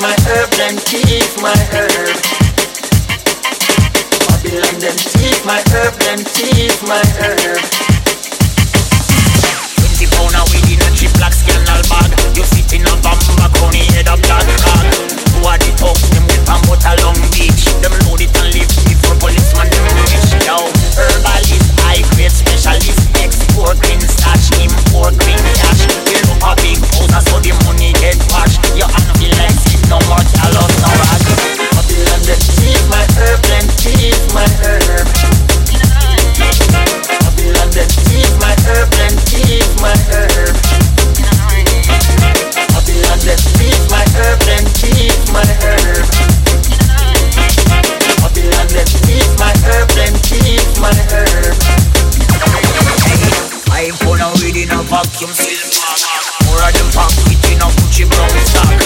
my herb, then keep my herb. Babylon, then keep my herb, then keep my herb. Kim Silver More of them pop, it in a Gucci brown stock